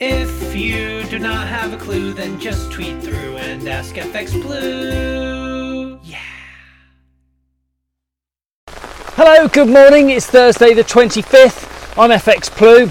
If you do not have a clue, then just tweet through and ask FX Blue. Yeah. Hello, good morning. It's Thursday the 25th. I'm FX Blue,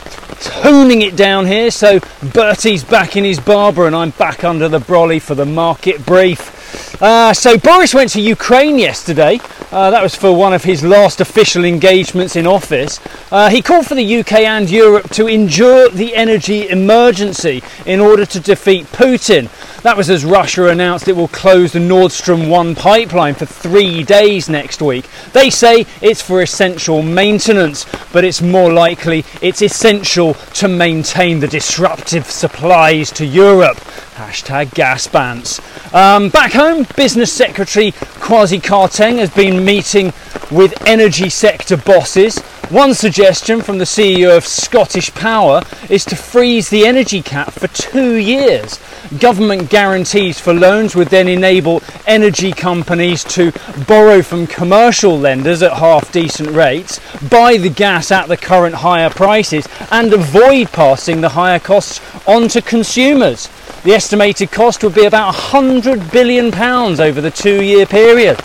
toning it down here. So Bertie's back in his barber and I'm back under the brolly for the market brief. Uh, so Boris went to Ukraine yesterday. Uh, that was for one of his last official engagements in office. Uh, he called for the UK and Europe to endure the energy emergency in order to defeat Putin. That was as Russia announced it will close the Nord Stream 1 pipeline for three days next week. They say it's for essential maintenance, but it's more likely it's essential to maintain the disruptive supplies to Europe. Hashtag gas bans. Um, back home, Business Secretary Kwasi Kwarteng has been meeting with energy sector bosses. One suggestion from the CEO of Scottish Power is to freeze the energy cap for two years. Government guarantees for loans would then enable energy companies to borrow from commercial lenders at half decent rates, buy the gas at the current higher prices, and avoid passing the higher costs on to consumers. The estimated cost would be about £100 billion over the two year period.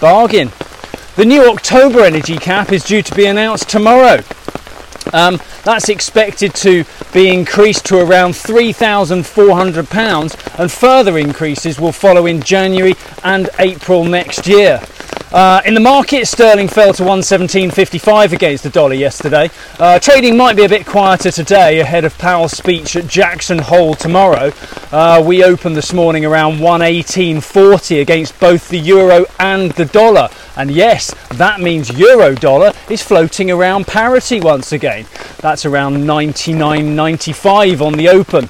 Bargain. The new October energy cap is due to be announced tomorrow. Um, that's expected to be increased to around £3,400 and further increases will follow in January and April next year. Uh, in the market, sterling fell to 117.55 against the dollar yesterday. Uh, trading might be a bit quieter today ahead of Powell's speech at Jackson Hole tomorrow. Uh, we opened this morning around 118.40 against both the euro and the dollar. And yes, that means euro dollar is floating around parity once again. That's around 99.95 on the open.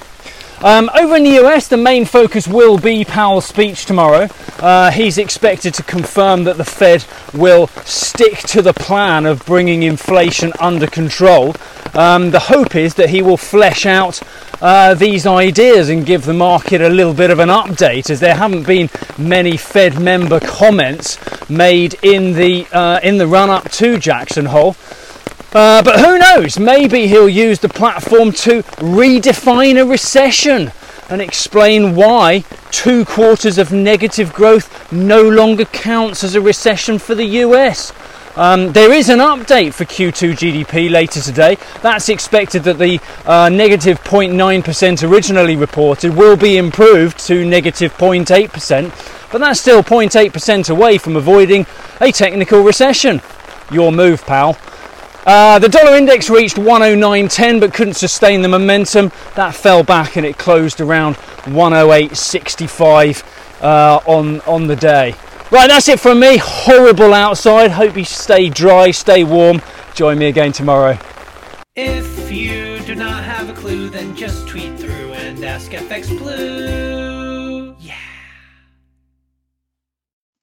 Um, over in the US, the main focus will be Powell's speech tomorrow. Uh, he's expected to confirm that the Fed will stick to the plan of bringing inflation under control. Um, the hope is that he will flesh out uh, these ideas and give the market a little bit of an update, as there haven't been many Fed member comments made in the uh, in the run up to Jackson Hole. Uh, but who knows? Maybe he'll use the platform to redefine a recession and explain why two quarters of negative growth no longer counts as a recession for the US. Um, there is an update for Q2 GDP later today. That's expected that the uh, negative 0.9% originally reported will be improved to negative 0.8%, but that's still 0.8% away from avoiding a technical recession. Your move, pal. Uh, the dollar index reached 109.10 but couldn't sustain the momentum. That fell back and it closed around 108.65 uh, on, on the day. Right, that's it from me. Horrible outside. Hope you stay dry, stay warm. Join me again tomorrow. If you do not have a clue, then just tweet through and ask FX Blue.